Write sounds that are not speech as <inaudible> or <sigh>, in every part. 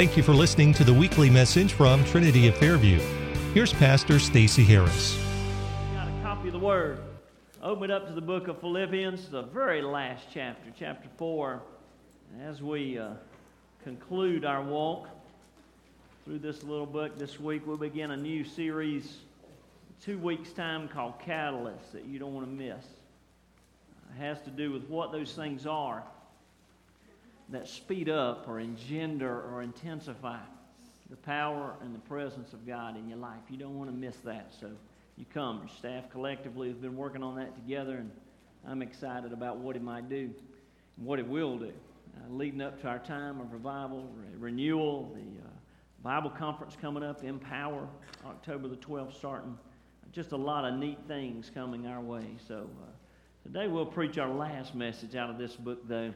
Thank you for listening to the weekly message from Trinity of Fairview. Here's Pastor Stacy Harris. Got a copy of the Word. Open it up to the book of Philippians, the very last chapter, chapter 4. As we uh, conclude our walk through this little book this week, we'll begin a new series, two weeks' time, called Catalyst, that you don't want to miss. It has to do with what those things are that speed up or engender or intensify the power and the presence of God in your life. You don't want to miss that. So you come. Your staff collectively has been working on that together, and I'm excited about what it might do and what it will do. Uh, leading up to our time of revival, re- renewal, the uh, Bible conference coming up, Empower, October the 12th starting. Just a lot of neat things coming our way. So uh, today we'll preach our last message out of this book, though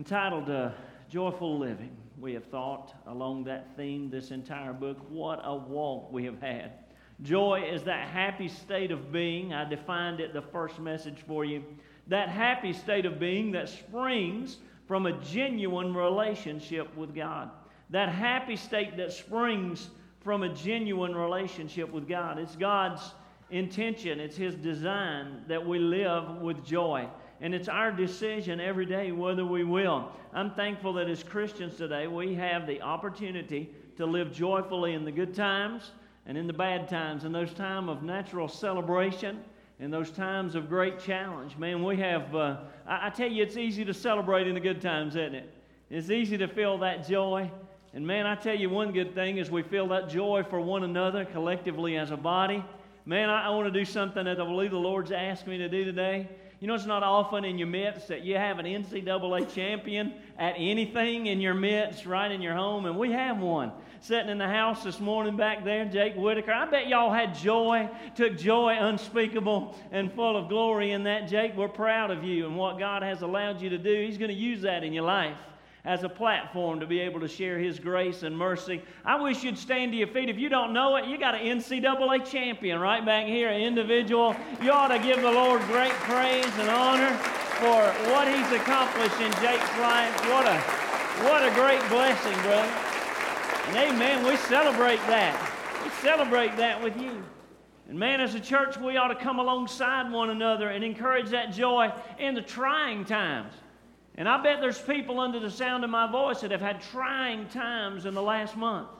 entitled uh, Joyful Living. We have thought along that theme this entire book. What a walk we have had. Joy is that happy state of being. I defined it the first message for you. That happy state of being that springs from a genuine relationship with God. That happy state that springs from a genuine relationship with God. It's God's intention, it's His design that we live with joy and it's our decision every day whether we will. I'm thankful that as Christians today, we have the opportunity to live joyfully in the good times and in the bad times, in those times of natural celebration, in those times of great challenge. Man, we have, uh, I, I tell you, it's easy to celebrate in the good times, isn't it? It's easy to feel that joy. And man, I tell you, one good thing is we feel that joy for one another collectively as a body. Man, I, I want to do something that I believe the Lord's asked me to do today. You know, it's not often in your midst that you have an NCAA champion at anything in your midst, right in your home, and we have one sitting in the house this morning back there, Jake Whitaker. I bet y'all had joy, took joy unspeakable and full of glory in that, Jake. We're proud of you and what God has allowed you to do. He's going to use that in your life as a platform to be able to share His grace and mercy. I wish you'd stand to your feet. If you don't know it, you got an NCAA champion right back here, an individual. You ought to give the Lord great praise and honor for what He's accomplished in Jake's life. What a, what a great blessing, brother. And amen, we celebrate that. We celebrate that with you. And man, as a church, we ought to come alongside one another and encourage that joy in the trying times. And I bet there's people under the sound of my voice that have had trying times in the last month.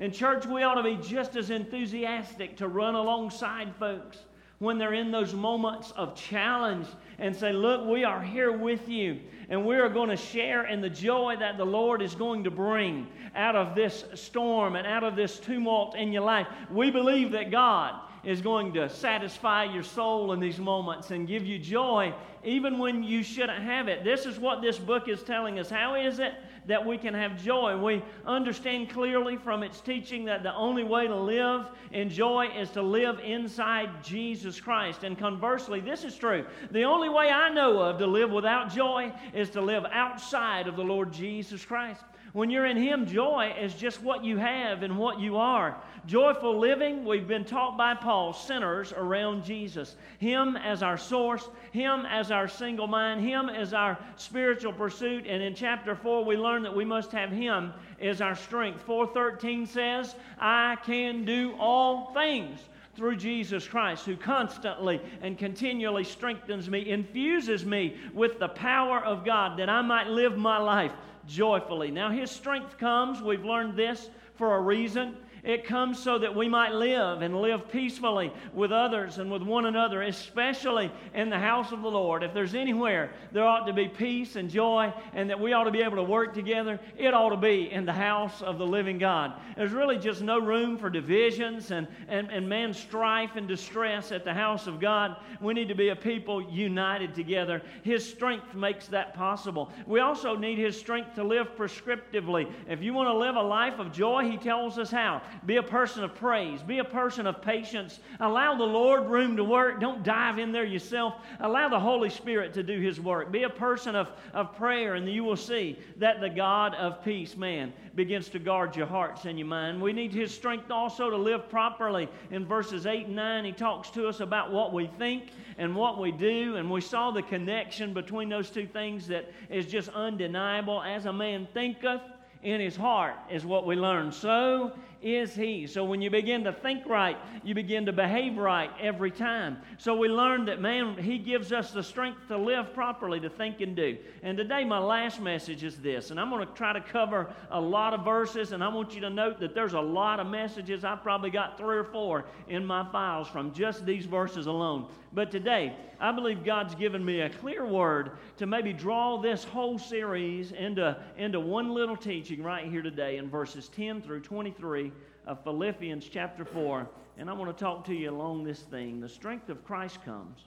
In church, we ought to be just as enthusiastic to run alongside folks when they're in those moments of challenge and say, Look, we are here with you, and we are going to share in the joy that the Lord is going to bring out of this storm and out of this tumult in your life. We believe that God is going to satisfy your soul in these moments and give you joy even when you shouldn't have it. This is what this book is telling us. How is it that we can have joy? We understand clearly from its teaching that the only way to live in joy is to live inside Jesus Christ. And conversely, this is true. The only way I know of to live without joy is to live outside of the Lord Jesus Christ. When you're in Him, joy is just what you have and what you are. Joyful living, we've been taught by Paul, centers around Jesus. Him as our source, Him as our single mind, Him as our spiritual pursuit. And in chapter 4, we learn that we must have Him as our strength. 413 says, I can do all things through Jesus Christ, who constantly and continually strengthens me, infuses me with the power of God that I might live my life joyfully. Now, His strength comes, we've learned this for a reason. It comes so that we might live and live peacefully with others and with one another, especially in the house of the Lord. If there's anywhere there ought to be peace and joy and that we ought to be able to work together, it ought to be in the house of the living God. There's really just no room for divisions and, and, and man's strife and distress at the house of God. We need to be a people united together. His strength makes that possible. We also need His strength to live prescriptively. If you want to live a life of joy, He tells us how. Be a person of praise. Be a person of patience. Allow the Lord room to work. Don't dive in there yourself. Allow the Holy Spirit to do His work. Be a person of, of prayer, and you will see that the God of peace, man, begins to guard your hearts and your mind. We need His strength also to live properly. In verses 8 and 9, He talks to us about what we think and what we do, and we saw the connection between those two things that is just undeniable. As a man thinketh, in his heart, is what we learn. So is he. So when you begin to think right, you begin to behave right every time. So we learn that, man, he gives us the strength to live properly, to think and do. And today, my last message is this, and I'm going to try to cover a lot of verses, and I want you to note that there's a lot of messages. I've probably got three or four in my files from just these verses alone. But today, I believe God's given me a clear word to maybe draw this whole series into, into one little teaching right here today in verses 10 through 23 of Philippians chapter 4. And I want to talk to you along this thing. The strength of Christ comes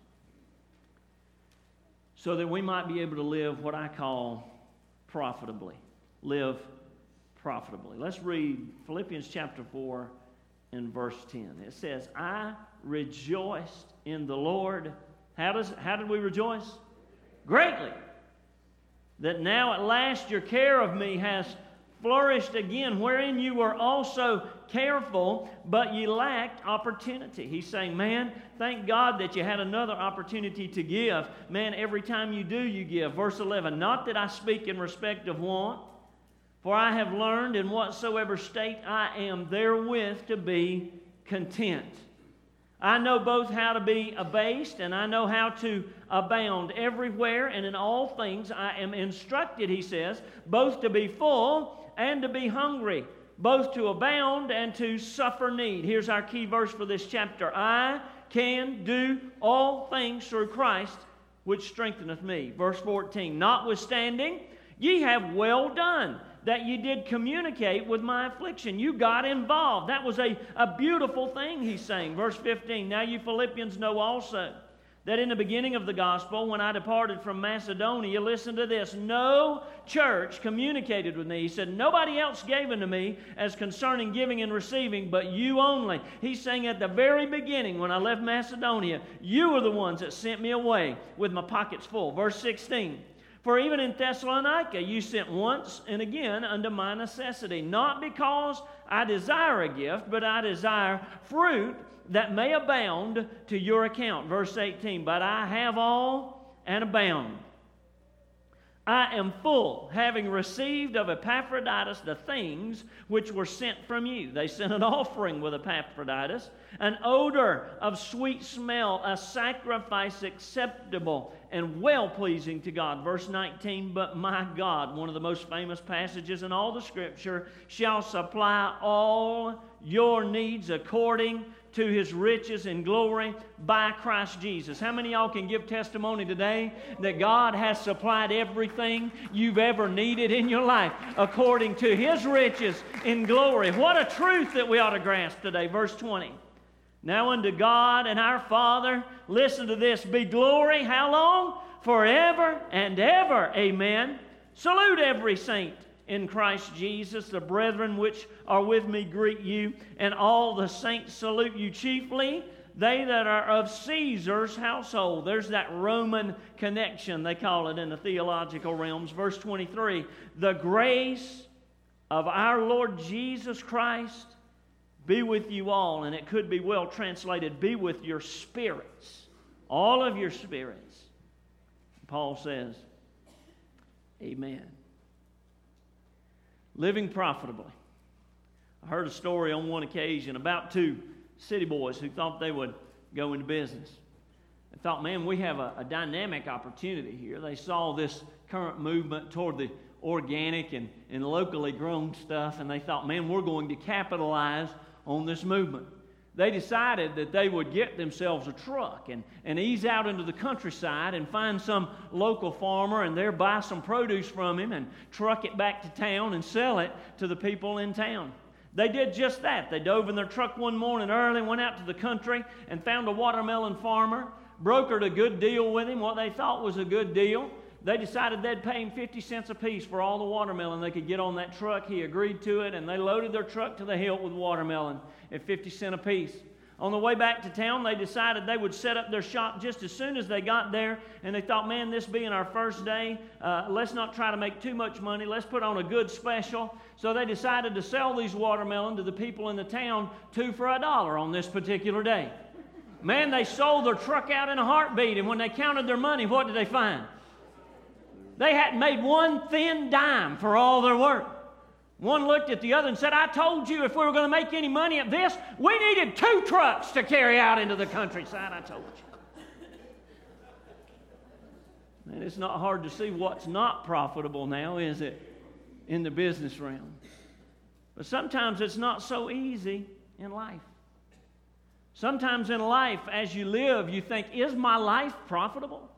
so that we might be able to live what I call profitably. Live profitably. Let's read Philippians chapter 4 and verse 10. It says, I rejoiced in the Lord. How, does, how did we rejoice? Greatly. That now at last your care of me has flourished again, wherein you were also careful, but ye lacked opportunity. He's saying, Man, thank God that you had another opportunity to give. Man, every time you do, you give. Verse 11 Not that I speak in respect of want, for I have learned in whatsoever state I am therewith to be content. I know both how to be abased and I know how to abound everywhere and in all things. I am instructed, he says, both to be full and to be hungry, both to abound and to suffer need. Here's our key verse for this chapter I can do all things through Christ, which strengtheneth me. Verse 14 Notwithstanding, ye have well done that you did communicate with my affliction. You got involved. That was a, a beautiful thing, he's saying. Verse 15 Now you Philippians know also that in the beginning of the gospel, when I departed from Macedonia, listen to this no church communicated with me. He said, Nobody else gave unto me as concerning giving and receiving, but you only. He's saying at the very beginning, when I left Macedonia, you were the ones that sent me away with my pockets full. Verse 16. For even in Thessalonica you sent once and again unto my necessity, not because I desire a gift, but I desire fruit that may abound to your account. Verse 18, but I have all and abound. I am full, having received of Epaphroditus the things which were sent from you. They sent an offering with Epaphroditus, an odor of sweet smell, a sacrifice acceptable and well pleasing to God. Verse 19, but my God, one of the most famous passages in all the scripture, shall supply all your needs according to his riches and glory by Christ Jesus. How many y'all can give testimony today that God has supplied everything you've ever needed in your life according to his riches in glory? What a truth that we ought to grasp today. Verse 20. Now unto God and our Father, listen to this, be glory, how long? Forever and ever. Amen. Salute every saint in Christ Jesus. The brethren which are with me greet you, and all the saints salute you chiefly. They that are of Caesar's household. There's that Roman connection, they call it in the theological realms. Verse 23 The grace of our Lord Jesus Christ be with you all. And it could be well translated be with your spirits, all of your spirits. Paul says, Amen living profitably. I heard a story on one occasion about two city boys who thought they would go into business. They thought, man, we have a, a dynamic opportunity here. They saw this current movement toward the organic and, and locally grown stuff, and they thought, man, we're going to capitalize on this movement they decided that they would get themselves a truck and, and ease out into the countryside and find some local farmer and there buy some produce from him and truck it back to town and sell it to the people in town. They did just that. They dove in their truck one morning early, went out to the country, and found a watermelon farmer, brokered a good deal with him, what they thought was a good deal. They decided they'd pay him 50 cents a piece for all the watermelon they could get on that truck. He agreed to it, and they loaded their truck to the hilt with watermelon at 50 cents a piece. On the way back to town, they decided they would set up their shop just as soon as they got there. And they thought, man, this being our first day, uh, let's not try to make too much money. Let's put on a good special. So they decided to sell these watermelon to the people in the town two for a dollar on this particular day. Man, they sold their truck out in a heartbeat. And when they counted their money, what did they find? They hadn't made one thin dime for all their work. One looked at the other and said, I told you if we were going to make any money at this, we needed two trucks to carry out into the countryside. I told you. And it's not hard to see what's not profitable now, is it, in the business realm? But sometimes it's not so easy in life. Sometimes in life, as you live, you think, is my life profitable?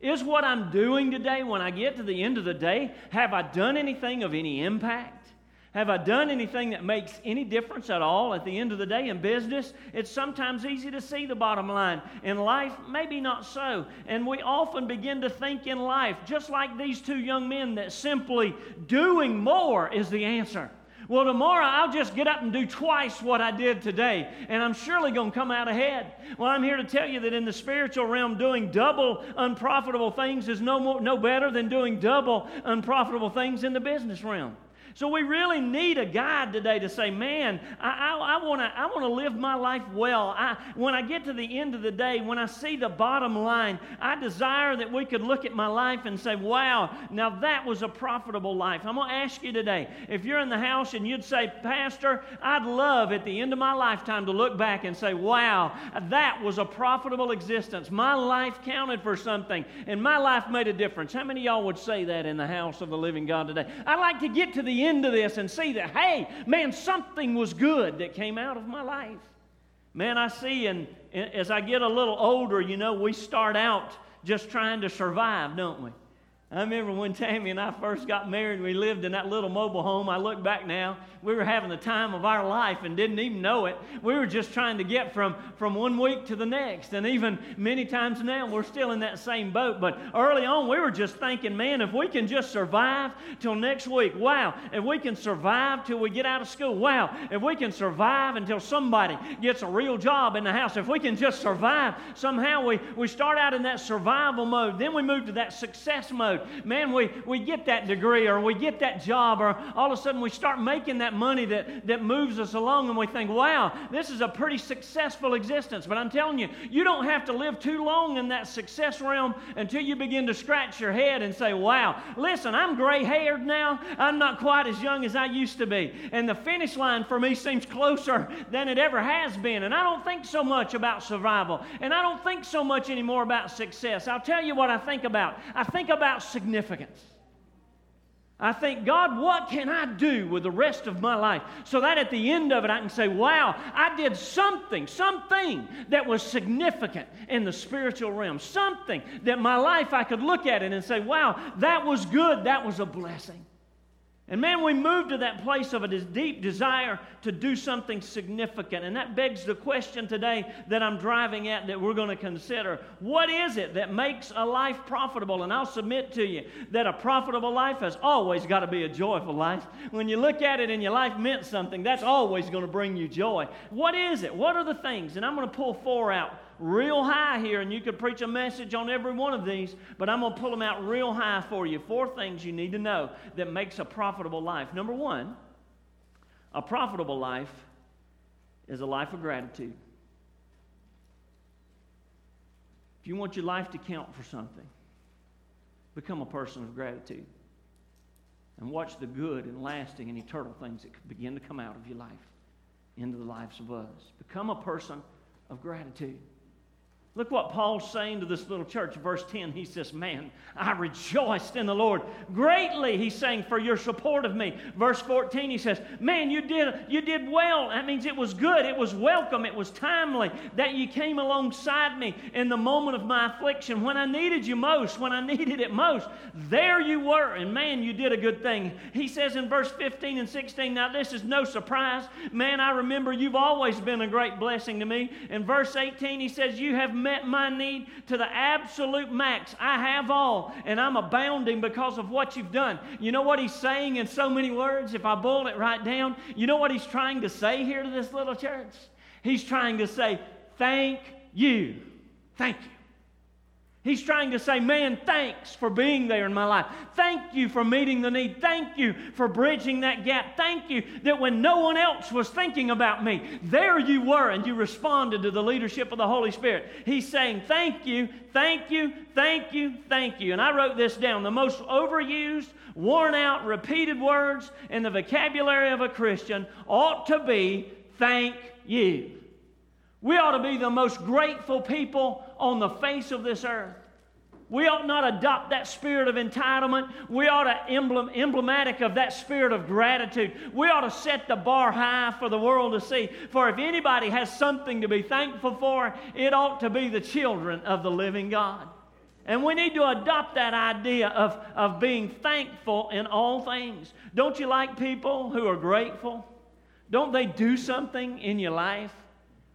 Is what I'm doing today, when I get to the end of the day, have I done anything of any impact? Have I done anything that makes any difference at all at the end of the day in business? It's sometimes easy to see the bottom line. In life, maybe not so. And we often begin to think in life, just like these two young men, that simply doing more is the answer. Well, tomorrow I'll just get up and do twice what I did today, and I'm surely going to come out ahead. Well, I'm here to tell you that in the spiritual realm, doing double unprofitable things is no, more, no better than doing double unprofitable things in the business realm. So we really need a guide today to say, man, I, I, want to I wanna live my life well. I, when I get to the end of the day, when I see the bottom line, I desire that we could look at my life and say, wow, now that was a profitable life. I'm going to ask you today, if you're in the house and you'd say, Pastor, I'd love at the end of my lifetime to look back and say, wow, that was a profitable existence. My life counted for something, and my life made a difference. How many y'all would say that in the house of the living God today? I'd like to get to the into this and see that, hey, man, something was good that came out of my life. Man, I see, and, as I get a little older, you know, we start out just trying to survive, don't we? I remember when Tammy and I first got married, we lived in that little mobile home. I look back now, we were having the time of our life and didn't even know it. We were just trying to get from, from one week to the next. And even many times now, we're still in that same boat. But early on, we were just thinking, man, if we can just survive till next week, wow. If we can survive till we get out of school, wow. If we can survive until somebody gets a real job in the house, if we can just survive, somehow we, we start out in that survival mode. Then we move to that success mode man, we, we get that degree or we get that job, or all of a sudden we start making that money that, that moves us along, and we think, wow, this is a pretty successful existence. But I'm telling you, you don't have to live too long in that success realm until you begin to scratch your head and say, wow, listen, I'm gray haired now. I'm not quite as young as I used to be. And the finish line for me seems closer than it ever has been. And I don't think so much about survival. And I don't think so much anymore about success. I'll tell you what I think about. I think about significance. I think, God, what can I do with the rest of my life so that at the end of it I can say, wow, I did something, something that was significant in the spiritual realm, something that my life I could look at it and say, wow, that was good, that was a blessing. And man, we move to that place of a deep desire to do something significant. And that begs the question today that I'm driving at that we're going to consider. What is it that makes a life profitable? And I'll submit to you that a profitable life has always got to be a joyful life. When you look at it and your life meant something, that's always going to bring you joy. What is it? What are the things? And I'm going to pull four out real high here, and you could preach a message on every one of these, but I'm going to pull them out real high for you. Four things you need to know that makes a profitable life. Number one, a profitable life is a life of gratitude. If you want your life to count for something, become a person of gratitude. And watch the good and lasting and eternal things that begin to come out of your life into the lives of others. Become a person of gratitude. Look what Paul's saying to this little church. Verse 10, he says, Man, I rejoiced in the Lord greatly, he's saying, for your support of me. Verse 14, he says, Man, you did, you did well. That means it was good, it was welcome, it was timely that you came alongside me in the moment of my affliction when I needed you most, when I needed it most. There you were, and man, you did a good thing. He says in verse 15 and 16, Now this is no surprise. Man, I remember you've always been a great blessing to me. In verse 18, he says, You have met my need to the absolute max. I have all, and I'm abounding because of what you've done. You know what he's saying in so many words? If I boil it right down, you know what he's trying to say here to this little church? He's trying to say, Thank you. Thank you. He's trying to say, man, thanks for being there in my life. Thank you for meeting the need. Thank you for bridging that gap. Thank you that when no one else was thinking about me, there you were and you responded to the leadership of the Holy Spirit. He's saying, thank you, thank you, thank you, thank you. And I wrote this down. The most overused, worn out, repeated words in the vocabulary of a Christian ought to be thank you. We ought to be the most grateful people on the face of this earth. We ought not adopt that spirit of entitlement. We ought to emblem, emblematic of that spirit of gratitude. We ought to set the bar high for the world to see. For if anybody has something to be thankful for, it ought to be the children of the living God. And we need to adopt that idea of, of being thankful in all things. Don't you like people who are grateful? Don't they do something in your life?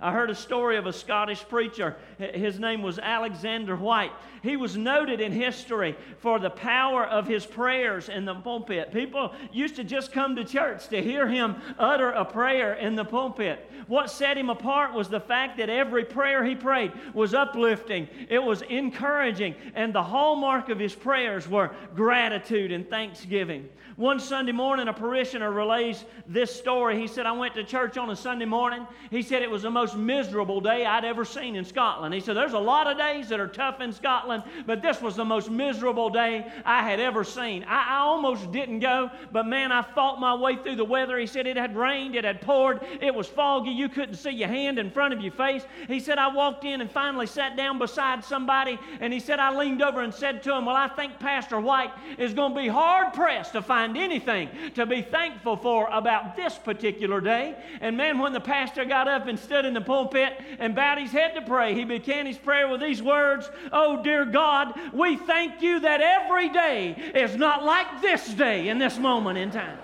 I heard a story of a Scottish preacher. His name was Alexander Whyte. He was noted in history for the power of his prayers in the pulpit. People used to just come to church to hear him utter a prayer in the pulpit. What set him apart was the fact that every prayer he prayed was uplifting, it was encouraging, and the hallmark of his prayers were gratitude and thanksgiving. One Sunday morning, a parishioner relays this story. He said, I went to church on a Sunday morning. He said it was the most miserable day I'd ever seen in Scotland. He said, There's a lot of days that are tough in Scotland, but this was the most miserable day I had ever seen. I, I almost didn't go, but man, I fought my way through the weather. He said it had rained, it had poured, it was foggy. You couldn't see your hand in front of your face. He said, I walked in and finally sat down beside somebody, and he said, I leaned over and said to him, Well, I think Pastor Whyte is going to be hard pressed to find find anything to be thankful for about this particular day. And man, when the pastor got up and stood in the pulpit and bowed his head to pray, he began his prayer with these words Oh, dear God, we thank you that every day is not like this day in this moment in time.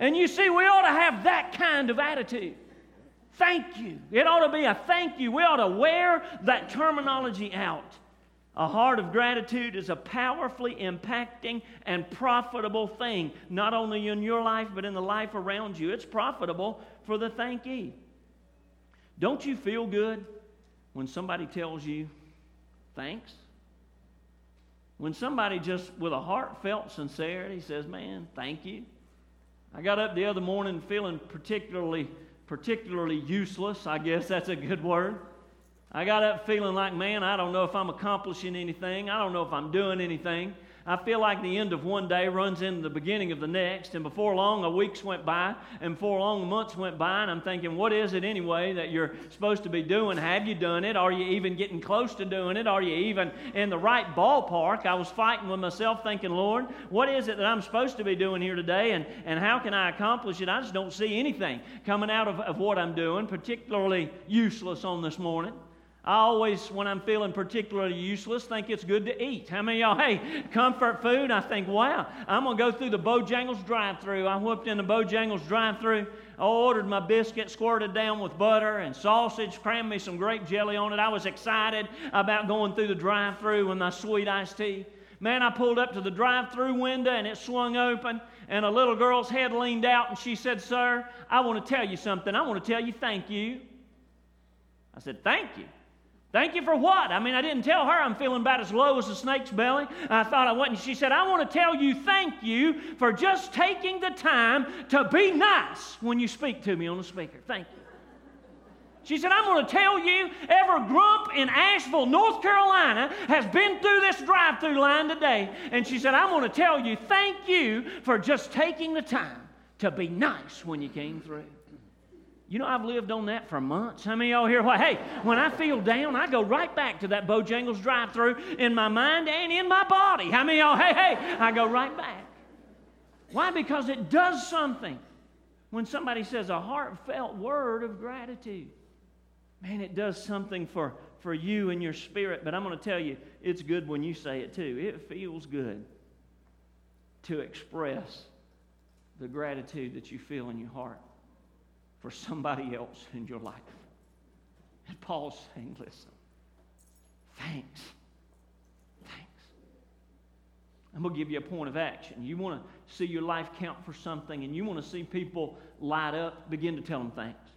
And you see, we ought to have that kind of attitude. Thank you. It ought to be a thank you. We ought to wear that terminology out. A heart of gratitude is a powerfully impacting and profitable thing, not only in your life, but in the life around you. It's profitable for the thankee. Don't you feel good when somebody tells you thanks? When somebody just with a heartfelt sincerity says, Man, thank you. I got up the other morning feeling particularly particularly useless. I guess that's a good word. I got up feeling like, man, I don't know if I'm accomplishing anything. I don't know if I'm doing anything. I feel like the end of one day runs into the beginning of the next, and before long, a weeks went by, and before long, months went by, and I'm thinking, what is it anyway that you're supposed to be doing? Have you done it? Are you even getting close to doing it? Are you even in the right ballpark? I was fighting with myself, thinking, Lord, what is it that I'm supposed to be doing here today, and, and how can I accomplish it? I just don't see anything coming out of, of what I'm doing, particularly useless on this morning. I always, when I'm feeling particularly useless, think it's good to eat. How many y'all, hey, comfort food? I think, wow, I'm going to go through the Bojangles drive through. I whooped in the Bojangles drive through. I ordered my biscuit squirted down with butter and sausage, crammed me some grape jelly on it. I was excited about going through the drive through with my sweet iced tea. Man, I pulled up to the drive through window and it swung open, and a little girl's head leaned out and she said, Sir, I want to tell you something. I want to tell you thank you. I said, Thank you. Thank you for what? I mean, I didn't tell her I'm feeling about as low as a snake's belly. I thought I wasn't. She said, I want to tell you thank you for just taking the time to be nice when you speak to me on the speaker. Thank you. She said, I'm going to tell you, every grump in Asheville, North Carolina, has been through this drive through line today. And she said, I'm going to tell you, thank you for just taking the time to be nice when you came through. You know, I've lived on that for months. How many y'all here? What? Hey, when I feel down, I go right back to that Bojangles drive through in my mind and in my body. How many y'all? Hey, hey, I go right back. Why? Because it does something. When somebody says a heartfelt word of gratitude, man, it does something for, for you and your spirit. But I'm going to tell you, it's good when you say it too. It feels good to express the gratitude that you feel in your heart for somebody else in your life. And Paul's saying, listen, thanks. Thanks. I'm going to give you a point of action. You want to see your life count for something and you want to see people light up, begin to tell them thanks.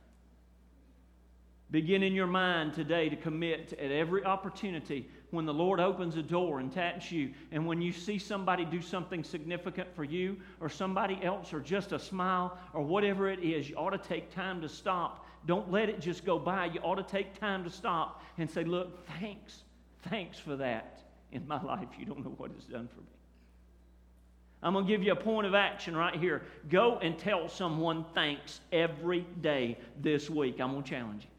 Begin in your mind today to commit at every opportunity when the Lord opens a door and taps you, and when you see somebody do something significant for you or somebody else, or just a smile or whatever it is, you ought to take time to stop. Don't let it just go by. You ought to take time to stop and say, Look, thanks. Thanks for that in my life. You don't know what it's done for me. I'm going to give you a point of action right here. Go and tell someone thanks every day this week. I'm going to challenge you.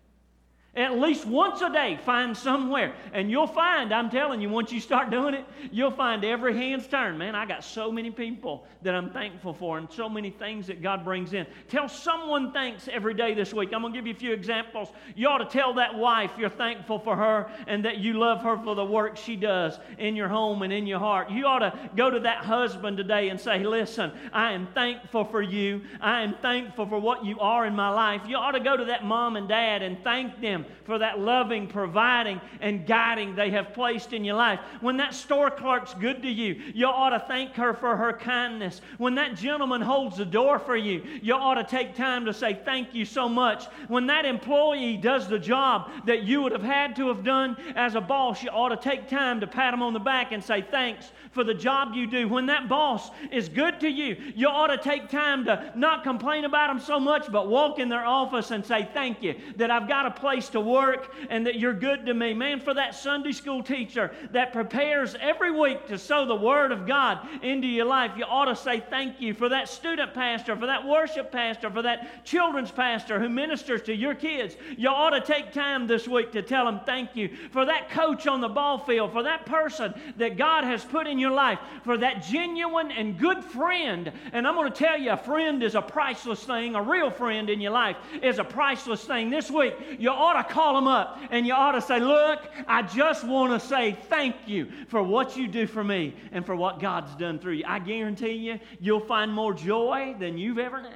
At least once a day, find somewhere. And you'll find, I'm telling you, once you start doing it, you'll find every hand's turned. Man, I got so many people that I'm thankful for and so many things that God brings in. Tell someone thanks every day this week. I'm going to give you a few examples. You ought to tell that wife you're thankful for her and that you love her for the work she does in your home and in your heart. You ought to go to that husband today and say, Listen, I am thankful for you. I am thankful for what you are in my life. You ought to go to that mom and dad and thank them for that loving, providing, and guiding they have placed in your life. When that store clerk's good to you, you ought to thank her for her kindness. When that gentleman holds the door for you, you ought to take time to say thank you so much. When that employee does the job that you would have had to have done as a boss, you ought to take time to pat him on the back and say thanks for the job you do. When that boss is good to you, you ought to take time to not complain about them so much, but walk in their office and say thank you that I've got a place to work and that you're good to me. Man, for that Sunday school teacher that prepares every week to sow the Word of God into your life, you ought to say thank you. For that student pastor, for that worship pastor, for that children's pastor who ministers to your kids, you ought to take time this week to tell them thank you. For that coach on the ball field, for that person that God has put in your life, for that genuine and good friend. And I'm going to tell you, a friend is a priceless thing. A real friend in your life is a priceless thing. This week, you ought to call them up and you ought to say, Look, I just want to say thank you for what you do for me and for what God's done through you. I guarantee you, you'll find more joy than you've ever known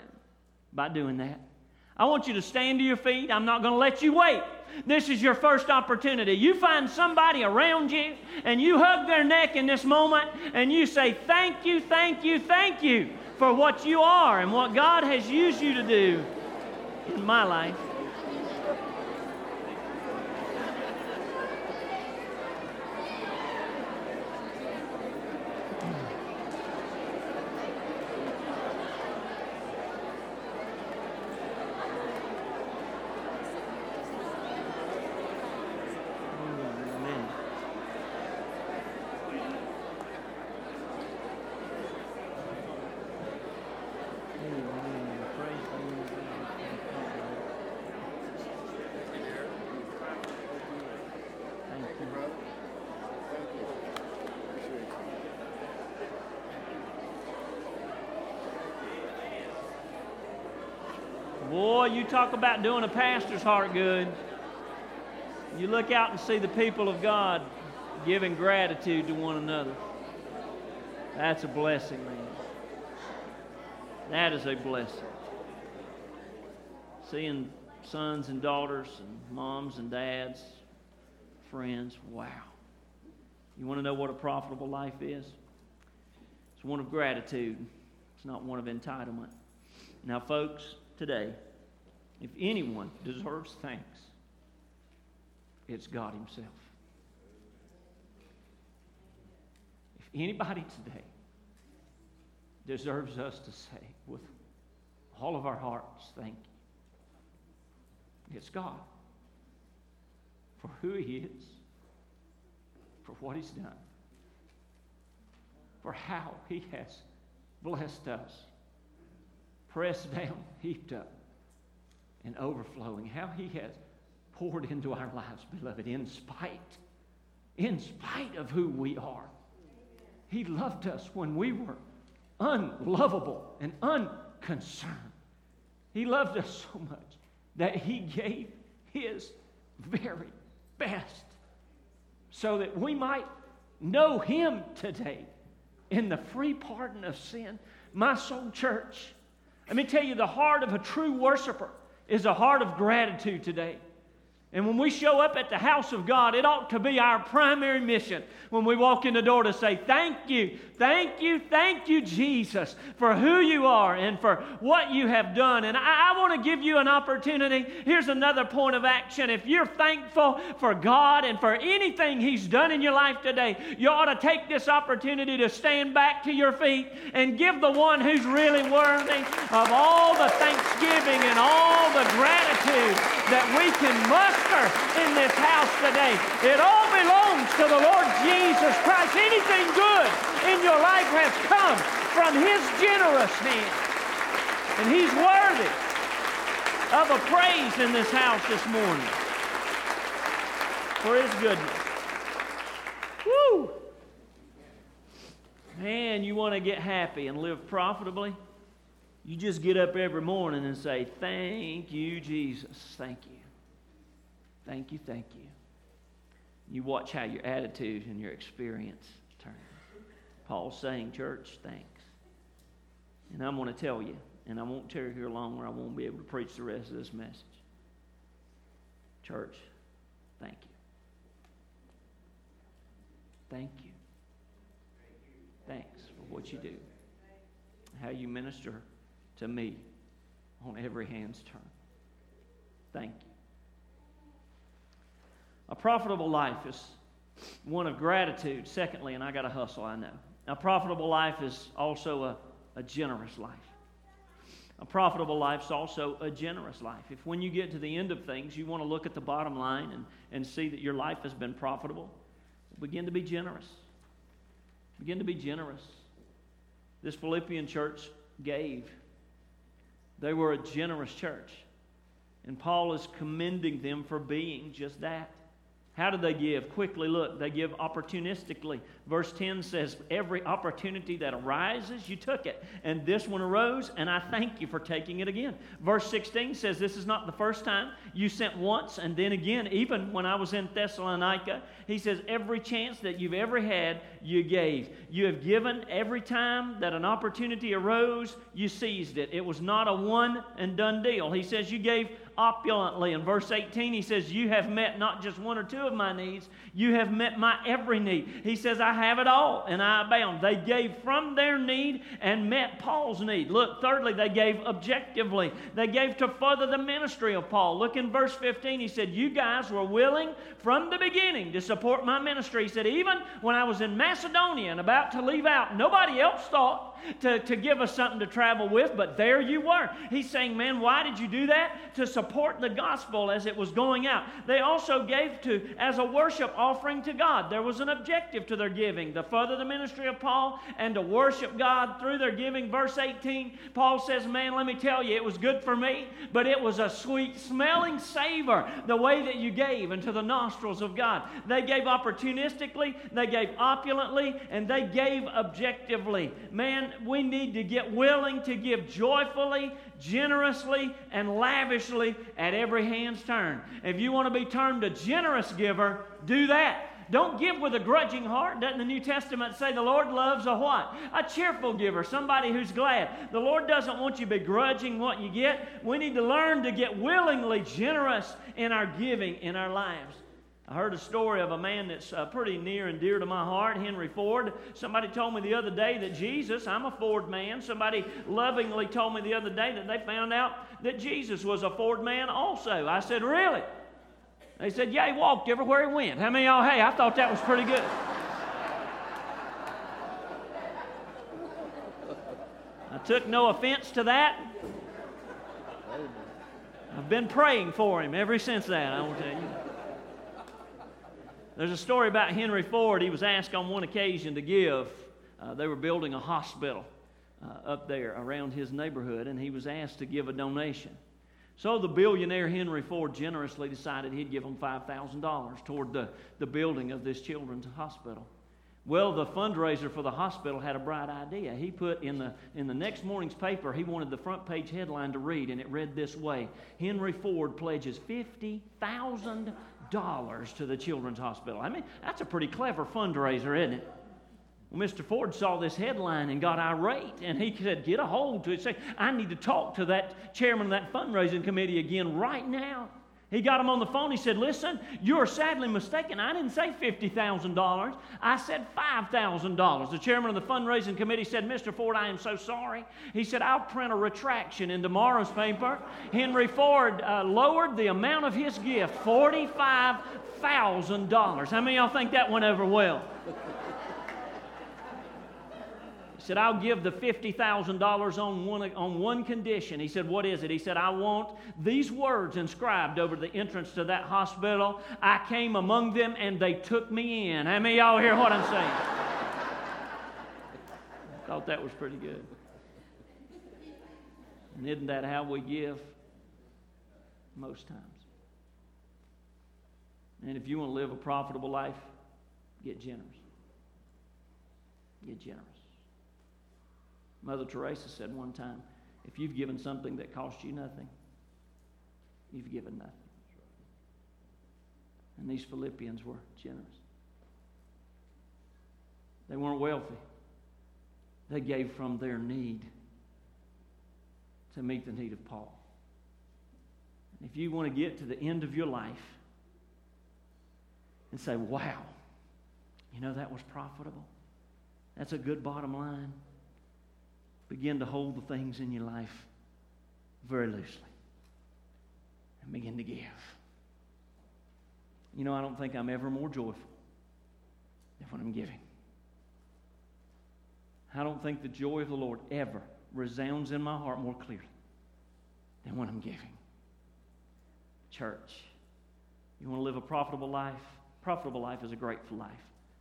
by doing that. I want you to stand to your feet. I'm not going to let you wait. This is your first opportunity. You find somebody around you and you hug their neck in this moment and you say, Thank you, thank you, thank you for what you are and what God has used you to do in my life. Boy, you talk about doing a pastor's heart good. You look out and see the people of God giving gratitude to one another. That's a blessing, man. That is a blessing. Seeing sons and daughters and moms and dads, friends, wow. You want to know what a profitable life is? It's one of gratitude, it's not one of entitlement. Now, folks, today, if anyone deserves thanks, it's God Himself. If anybody today deserves us to say with all of our hearts, thank you, it's God for who He is, for what He's done, for how He has blessed us, pressed down, heaped up and overflowing, how He has poured into our lives, beloved, in spite, in spite of who we are. He loved us when we were unlovable and unconcerned. He loved us so much that He gave His very best so that we might know Him today in the free pardon of sin. My soul church, let me tell you, the heart of a true worshiper is a heart of gratitude today. And when we show up at the house of God, it ought to be our primary mission when we walk in the door to say, Thank you, thank you, thank you, Jesus, for who you are and for what you have done. And I, I want to give you an opportunity. Here's another point of action. If you're thankful for God and for anything He's done in your life today, you ought to take this opportunity to stand back to your feet and give the one who's really worthy of all the thanksgiving and all the gratitude that we can muster in this house today. It all belongs to the Lord Jesus Christ. Anything good in your life has come from His generous hand. And He's worthy of a praise in this house this morning for His goodness. Woo! Man, you want to get happy and live profitably? You just get up every morning and say, Thank you, Jesus. Thank you. Thank you, thank you. You watch how your attitude and your experience turn. Paul's saying, Church, thanks. And I'm going to tell you, and I won't tarry here long or I won't be able to preach the rest of this message. Church, thank you. Thank you. Thanks for what you do, how you minister to me on every hand's turn. Thank you. A profitable life is one of gratitude. Secondly, and I got to hustle, I know. A profitable life is also a, a generous life. A profitable life is also a generous life. If when you get to the end of things, you want to look at the bottom line and, and see that your life has been profitable, begin to be generous. Begin to be generous. This Philippian church gave. They were a generous church. And Paul is commending them for being just that. How do they give? Quickly look. They give opportunistically. Verse 10 says, Every opportunity that arises, you took it. And this one arose, and I thank you for taking it again. Verse 16 says, This is not the first time. You sent once, and then again, even when I was in Thessalonica. He says, Every chance that you've ever had, you gave. You have given every time that an opportunity arose, you seized it. It was not a one and done deal. He says, You gave opulently. In verse 18, he says, You have met not just one or two of my needs, you have met my every need. He says, I have it all and I abound. They gave from their need and met Paul's need. Look, thirdly, they gave objectively. They gave to further the ministry of Paul. Look in verse 15, he said, You guys were willing from the beginning to support my ministry. He said, Even when I was in Macedonia and about to leave out, nobody else thought to, to give us something to travel with, but there you were. He's saying, Man, why did you do that? To support the gospel as it was going out. They also gave to as a worship offering to God. There was an objective to their giving to further the ministry of Paul and to worship God through their giving. Verse 18, Paul says, Man, let me tell you, it was good for me, but it was a sweet smelling savor the way that you gave into the nostrils of God. They gave opportunistically, they gave opulently, and they gave objectively. Man, we need to get willing to give joyfully, generously, and lavishly at every hand's turn. If you want to be termed a generous giver, do that. Don't give with a grudging heart. Doesn't the New Testament say the Lord loves a what? A cheerful giver, somebody who's glad. The Lord doesn't want you begrudging what you get. We need to learn to get willingly generous in our giving in our lives. I heard a story of a man that's uh, pretty near and dear to my heart, Henry Ford. Somebody told me the other day that Jesus, I'm a Ford man. Somebody lovingly told me the other day that they found out that Jesus was a Ford man also. I said, Really? They said, Yeah, he walked everywhere he went. How many y'all, hey, I thought that was pretty good. I took no offense to that. I've been praying for him ever since that, I will tell you. There's a story about Henry Ford. He was asked on one occasion to give. Uh, they were building a hospital uh, up there around his neighborhood, and he was asked to give a donation. So the billionaire Henry Ford generously decided he'd give him $5,000 toward the, the building of this children's hospital. Well, the fundraiser for the hospital had a bright idea. He put in the, in the next morning's paper, he wanted the front page headline to read, and it read this way Henry Ford pledges $50,000 dollars to the children's hospital. I mean, that's a pretty clever fundraiser, isn't it? Well, Mr. Ford saw this headline and got irate, and he said, Get a hold to it. Say, I need to talk to that chairman of that fundraising committee again right now. He got him on the phone. He said, Listen, you're sadly mistaken. I didn't say $50,000. I said $5,000. The chairman of the fundraising committee said, Mr. Ford, I am so sorry. He said, I'll print a retraction in tomorrow's paper. Henry Ford uh, lowered the amount of his gift $45,000. How many of y'all think that went over well? Said, I'll give the $50,000 on one, on one condition. He said, What is it? He said, I want these words inscribed over the entrance to that hospital. I came among them and they took me in. How many y'all hear what I'm saying? <laughs> Thought that was pretty good. And isn't that how we give most times? And if you want to live a profitable life, get generous. Get generous. Mother Teresa said one time, if you've given something that cost you nothing, you've given nothing. And these Philippians were generous. They weren't wealthy. They gave from their need to meet the need of Paul. And if you want to get to the end of your life and say, wow, you know, that was profitable, that's a good bottom line begin to hold the things in your life very loosely and begin to give. You know, I don't think I'm ever more joyful than when I'm giving. I don't think the joy of the Lord ever resounds in my heart more clearly than when I'm giving. Church, you want to live a profitable life? Profitable life is a grateful life.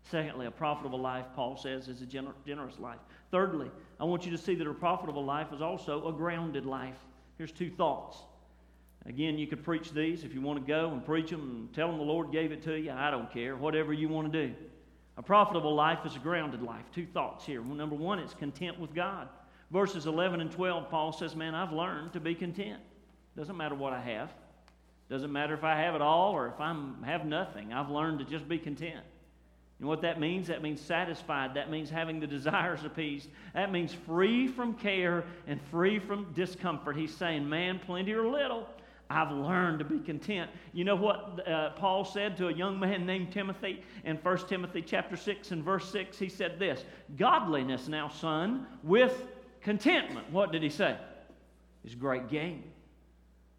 Secondly, a profitable life, Paul says, is a gener- generous life. Thirdly, I want you to see that a profitable life is also a grounded life. Here's two thoughts. Again, you could preach these if you want to go and preach them and tell them the Lord gave it to you. I don't care. Whatever you want to do. A profitable life is a grounded life. Two thoughts here. Well, number one, it's content with God. Verses 11 and 12, Paul says, Man, I've learned to be content. Doesn't matter what I have. Doesn't matter if I have it all or if I have nothing. I've learned to just be content. And what that means? That means satisfied. That means having the desires appeased. That means free from care and free from discomfort. He's saying, man, plenty or little, I've learned to be content. You know what uh, Paul said to a young man named Timothy in 1 Timothy chapter 6 and verse 6? He said this Godliness now, son, with contentment. What did he say? Is great gain.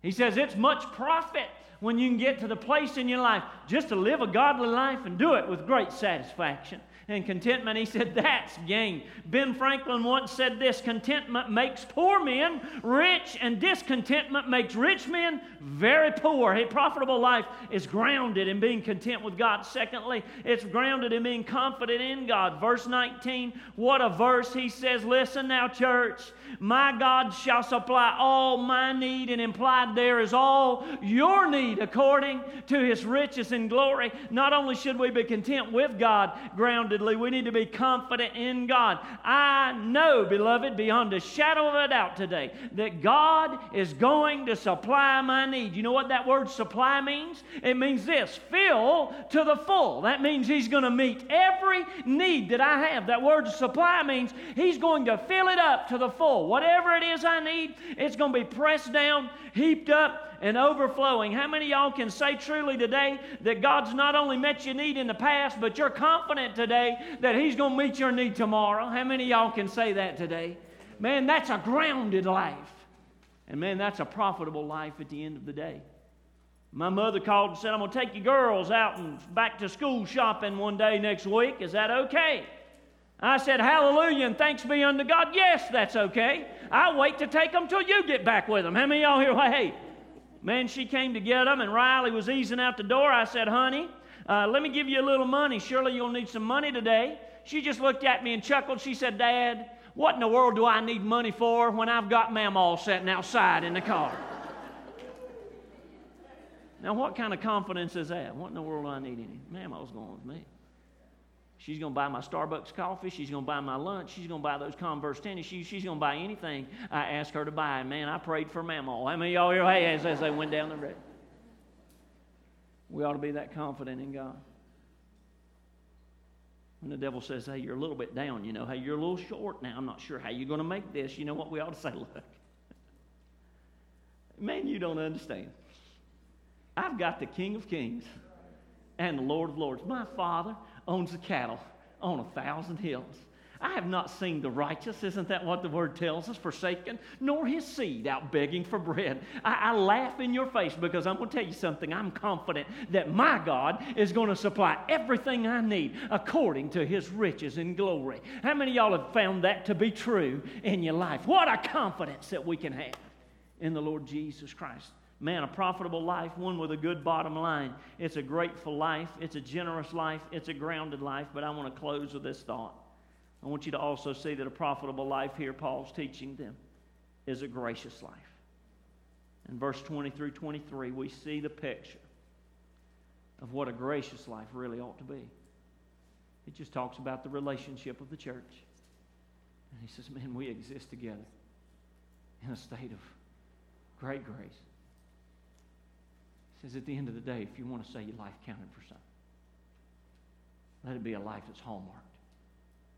He says it's much profit when you can get to the place in your life just to live a godly life and do it with great satisfaction and contentment. He said, That's gain. Ben Franklin once said this contentment makes poor men rich, and discontentment makes rich men very poor. A profitable life is grounded in being content with God. Secondly, it's grounded in being confident in God. Verse 19, what a verse. He says, Listen now, church, my God shall supply all my need, and implied there is all your need according to his riches and glory. Not only should we be content with God, grounded we need to be confident in God. I know, beloved, beyond a shadow of a doubt today, that God is going to supply my need. You know what that word supply means? It means this fill to the full. That means He's going to meet every need that I have. That word supply means He's going to fill it up to the full. Whatever it is I need, it's going to be pressed down, heaped up, and overflowing. How many y'all can say truly today that God's not only met your need in the past, but you're confident today that He's going to meet your need tomorrow? How many y'all can say that today? Man, that's a grounded life. And man, that's a profitable life at the end of the day. My mother called and said, I'm going to take you girls out and back to school shopping one day next week. Is that okay? I said, Hallelujah and thanks be unto God. Yes, that's okay. I'll wait to take them till you get back with them. How many y'all here? Hey, Man, she came to get them, and Riley was easing out the door. I said, Honey, uh, let me give you a little money. Surely you'll need some money today. She just looked at me and chuckled. She said, Dad, what in the world do I need money for when I've got Mamaw sitting outside in the car? now, what kind of confidence is that? What in the world do I need any? Mamaw's going with me. She's going to buy my Starbucks coffee. She's going to buy my lunch. She's going to buy those Converse tennis shoes. She's going to buy anything I ask her to buy. And man, I prayed for Mama. How many y'all here hey, as, as they went down the road? We ought to be that confident in God. When the devil says, hey, you're a little bit down, you know, hey, you're a little short now. I'm not sure how you're going to make this. You know what? We ought to say, <laughs> look, man, you don't understand. I've got the King of Kings and the Lord of Lords. My Father owns the cattle on a thousand hills. I have not seen the righteous, isn't that what the word tells us, forsaken, nor his seed out begging for bread. I, I laugh in your face because I'm going to tell you something. I'm confident that my God is going to supply everything I need according to his riches and glory. How many y'all have found that to be true in your life? What a confidence that we can have in the Lord Jesus Christ. Man, a profitable life, one with a good bottom line. It's a grateful life, it's a generous life, it's a grounded life. But I want to close with this thought. I want you to also see that a profitable life here, Paul's teaching them, is a gracious life. In verse 20 through 23, we see the picture of what a gracious life really ought to be. It just talks about the relationship of the church. And he says, Man, we exist together in a state of great grace. Says, At the end of the day, if you want to say your life counted for something, let it be a life that's hallmarked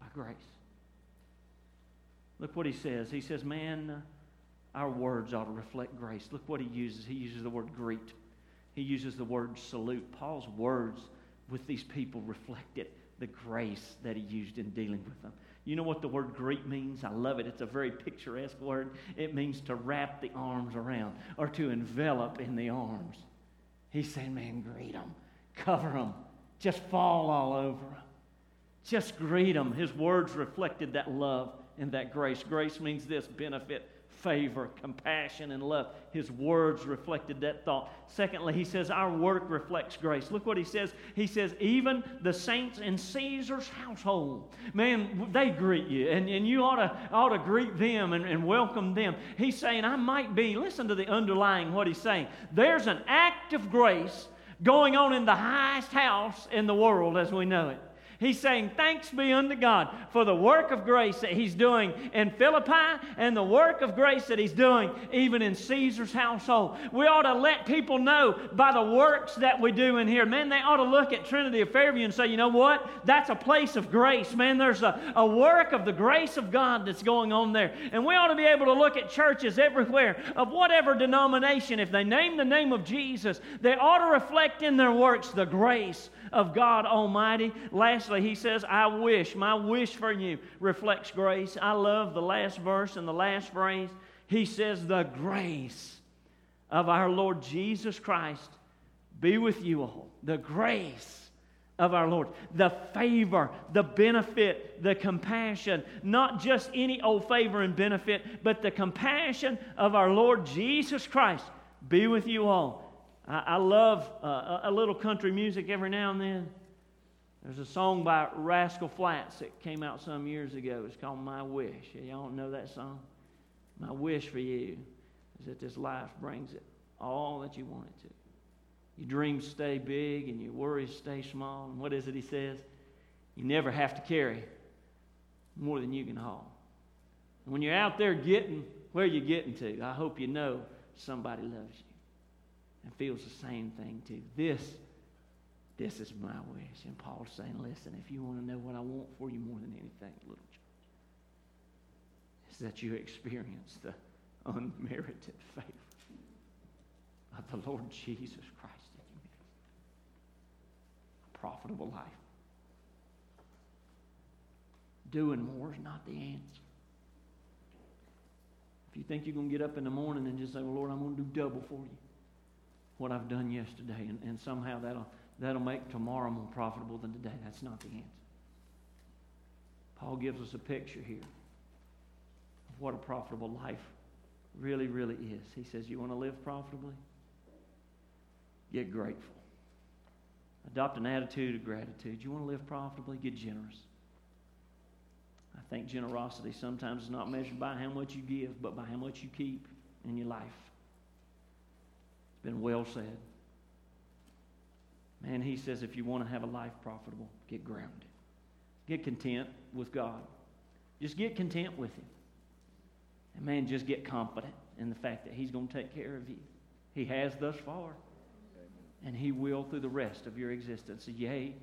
by grace. Look what he says. He says, Man, uh, our words ought to reflect grace. Look what he uses. He uses the word greet, he uses the word salute. Paul's words with these people reflected the grace that he used in dealing with them. You know what the word greet means? I love it. It's a very picturesque word. It means to wrap the arms around or to envelop in the arms. He's saying, man, greet them, cover them, just fall all over them. Just greet him. His words reflected that love and that grace. Grace means this benefit, favor, compassion, and love. His words reflected that thought. Secondly, he says, Our work reflects grace. Look what he says. He says, Even the saints in Caesar's household, man, they greet you, and, and you ought to, ought to greet them and, and welcome them. He's saying, I might be, listen to the underlying what he's saying. There's an act of grace going on in the highest house in the world as we know it. He's saying, Thanks be unto God for the work of grace that He's doing in Philippi and the work of grace that He's doing even in Caesar's household. We ought to let people know by the works that we do in here. Man, they ought to look at Trinity of Fairview and say, You know what? That's a place of grace. Man, there's a, a work of the grace of God that's going on there. And we ought to be able to look at churches everywhere of whatever denomination. If they name the name of Jesus, they ought to reflect in their works the grace of God Almighty. Lastly, he says, I wish, my wish for you reflects grace. I love the last verse and the last phrase. He says, The grace of our Lord Jesus Christ be with you all. The grace of our Lord. The favor, the benefit, the compassion. Not just any old favor and benefit, but the compassion of our Lord Jesus Christ be with you all. I, I love uh, a little country music every now and then. There's a song by Rascal Flatts that came out some years ago. It's called My Wish. Y'all know that song? My wish for you is that this life brings it all that you want it to. Your dreams stay big and your worries stay small. And what is it he says? You never have to carry more than you can haul. And when you're out there getting where you're getting to, I hope you know somebody loves you and feels the same thing too. This, this is my wish. And Paul's saying, listen, if you want to know what I want for you more than anything, little church, is that you experience the unmerited favor of the Lord Jesus Christ in you. A profitable life. Doing more is not the answer. If you think you're going to get up in the morning and just say, well, Lord, I'm going to do double for you what I've done yesterday, and, and somehow that'll, that'll make tomorrow more profitable than today. That's not the answer. Paul gives us a picture here of what a profitable life really, really is. He says, You want to live profitably? Get grateful. Adopt an attitude of gratitude. You want to live profitably? Get generous. I think generosity sometimes is not measured by how much you give, but by how much you keep in your life. Been well said. Man, he says if you want to have a life profitable, get grounded. Get content with God. Just get content with Him. And man, just get confident in the fact that He's going to take care of you. He has thus far. And He will through the rest of your existence. Yea,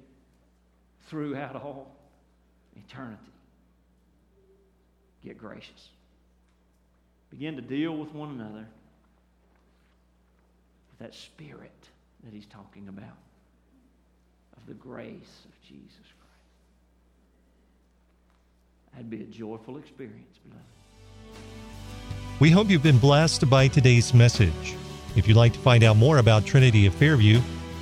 throughout all eternity. Get gracious. Begin to deal with one another that spirit that he's talking about of the grace of Jesus Christ. That'd be a joyful experience, beloved. We hope you've been blessed by today's message. If you'd like to find out more about Trinity of Fairview,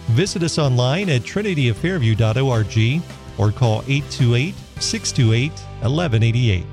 visit us online at trinityoffairview.org or call 828 628 1188.